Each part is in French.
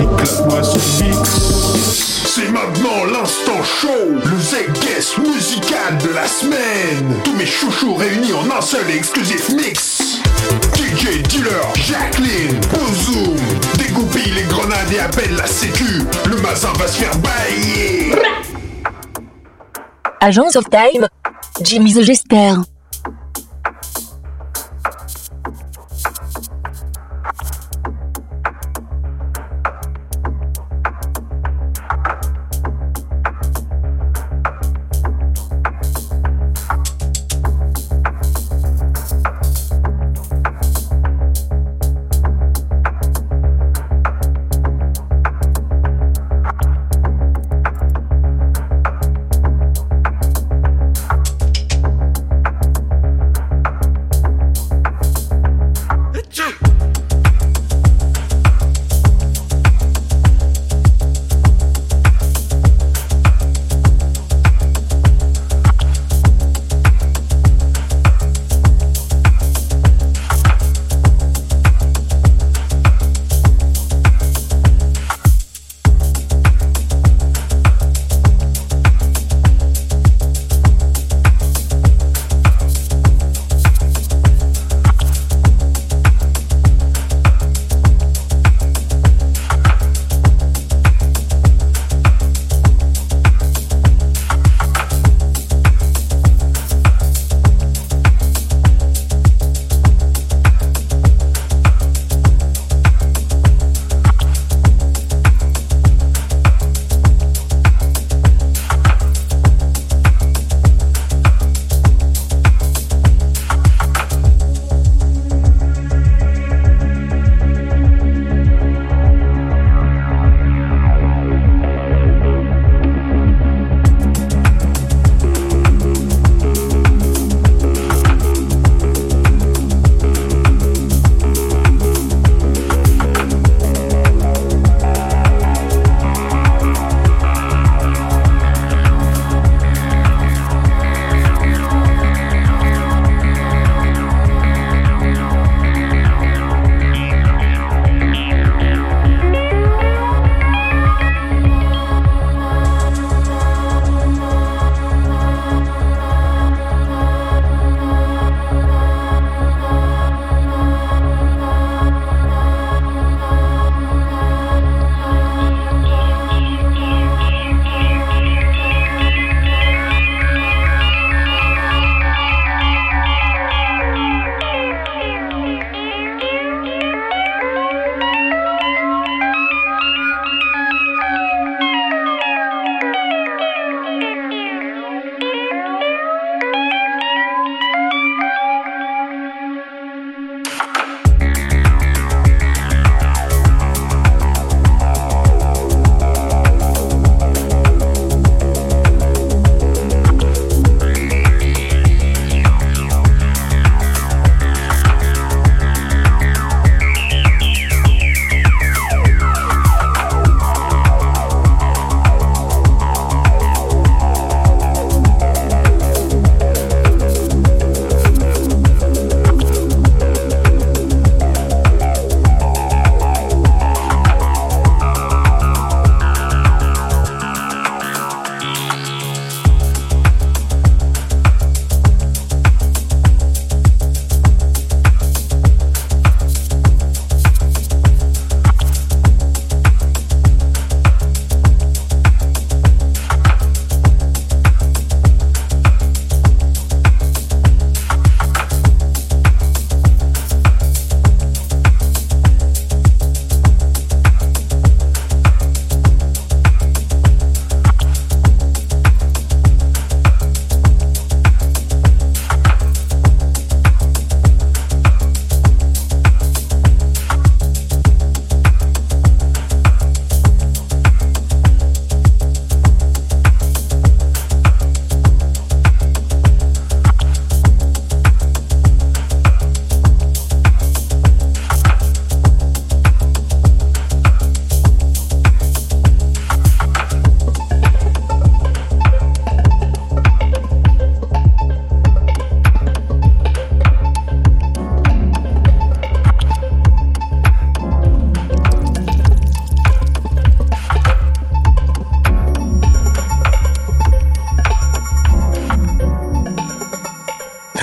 Éclate-moi ce mix. C'est maintenant l'instant show, le Z-Guest musical de la semaine. Tous mes chouchous réunis en un seul exclusif mix. DJ Dealer, Jacqueline, Bozoom, dégoupille les grenades et appelle la sécu. Le mazin va se faire bailler. Agence of Time, Jimmy the Jester.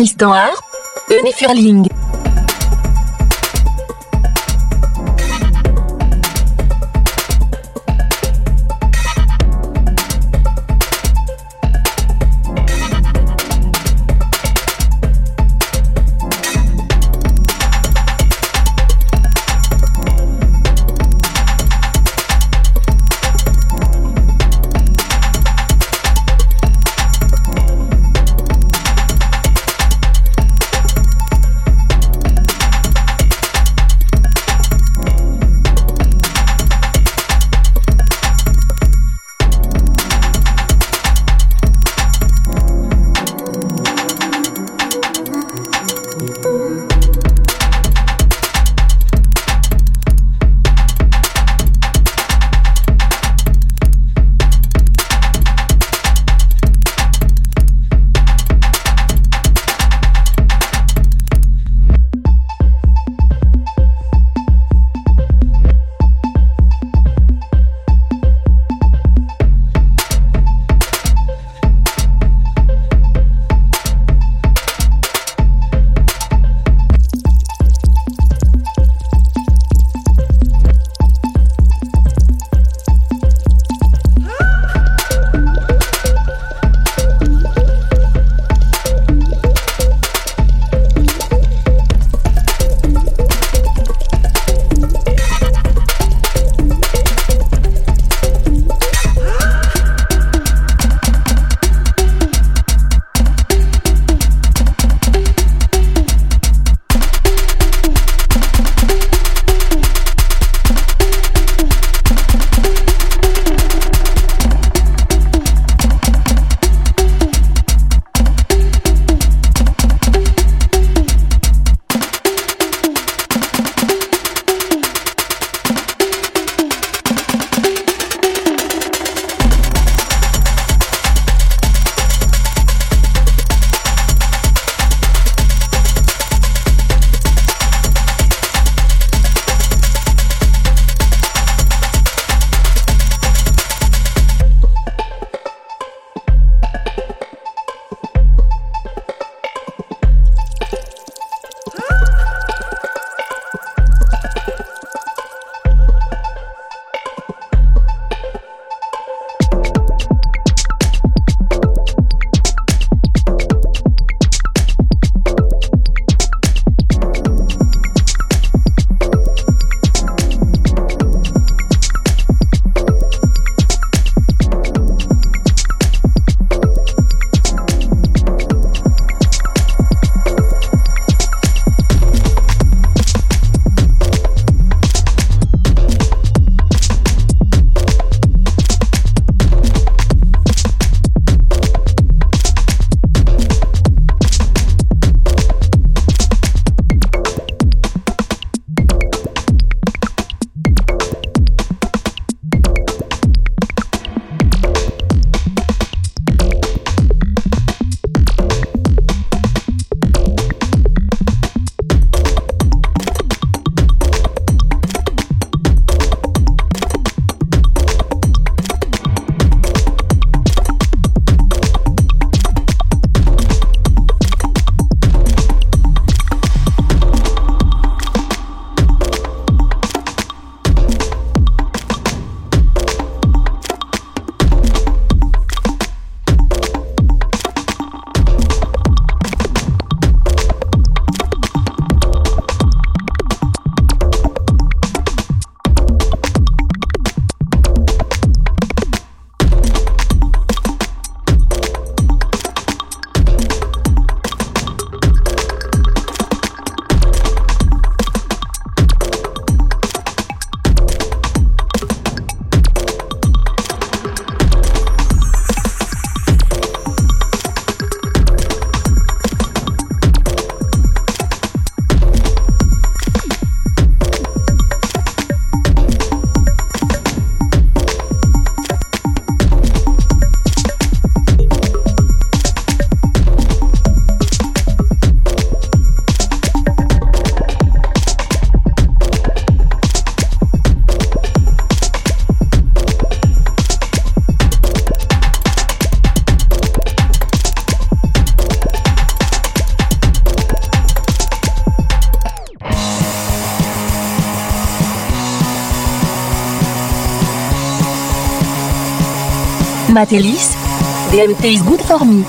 Tristan Harp, Ené Furling. Matelis, DMT is good for me.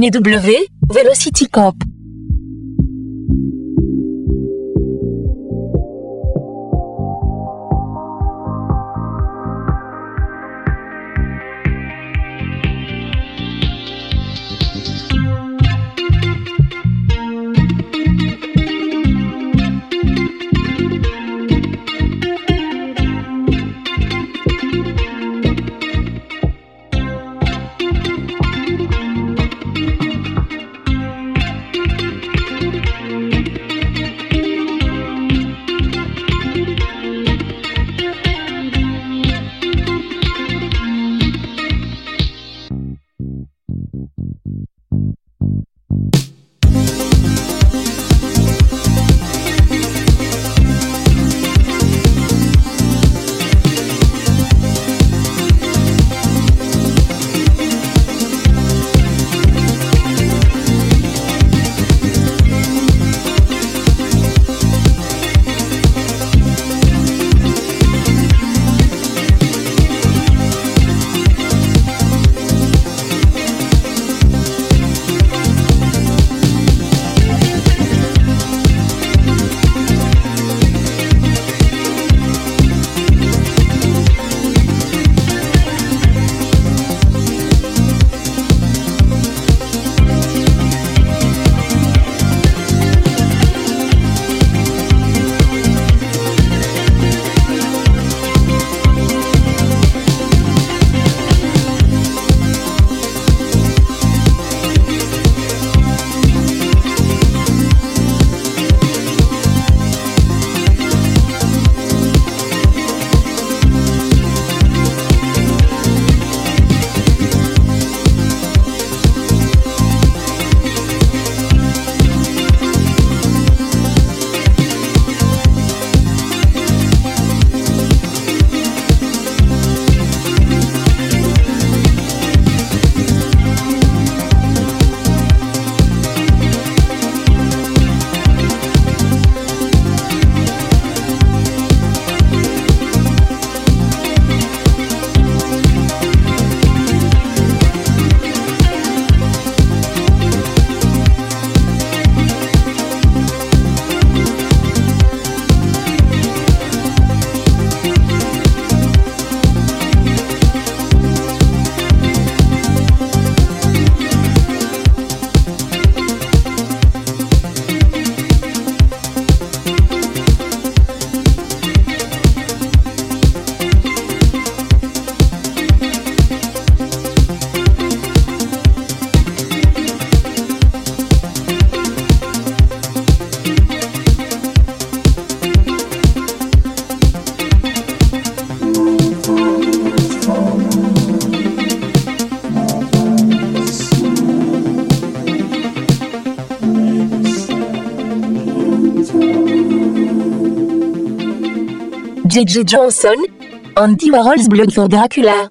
NW, Velocity Cop. J.J. Johnson, Andy Warhol's Blood for Dracula.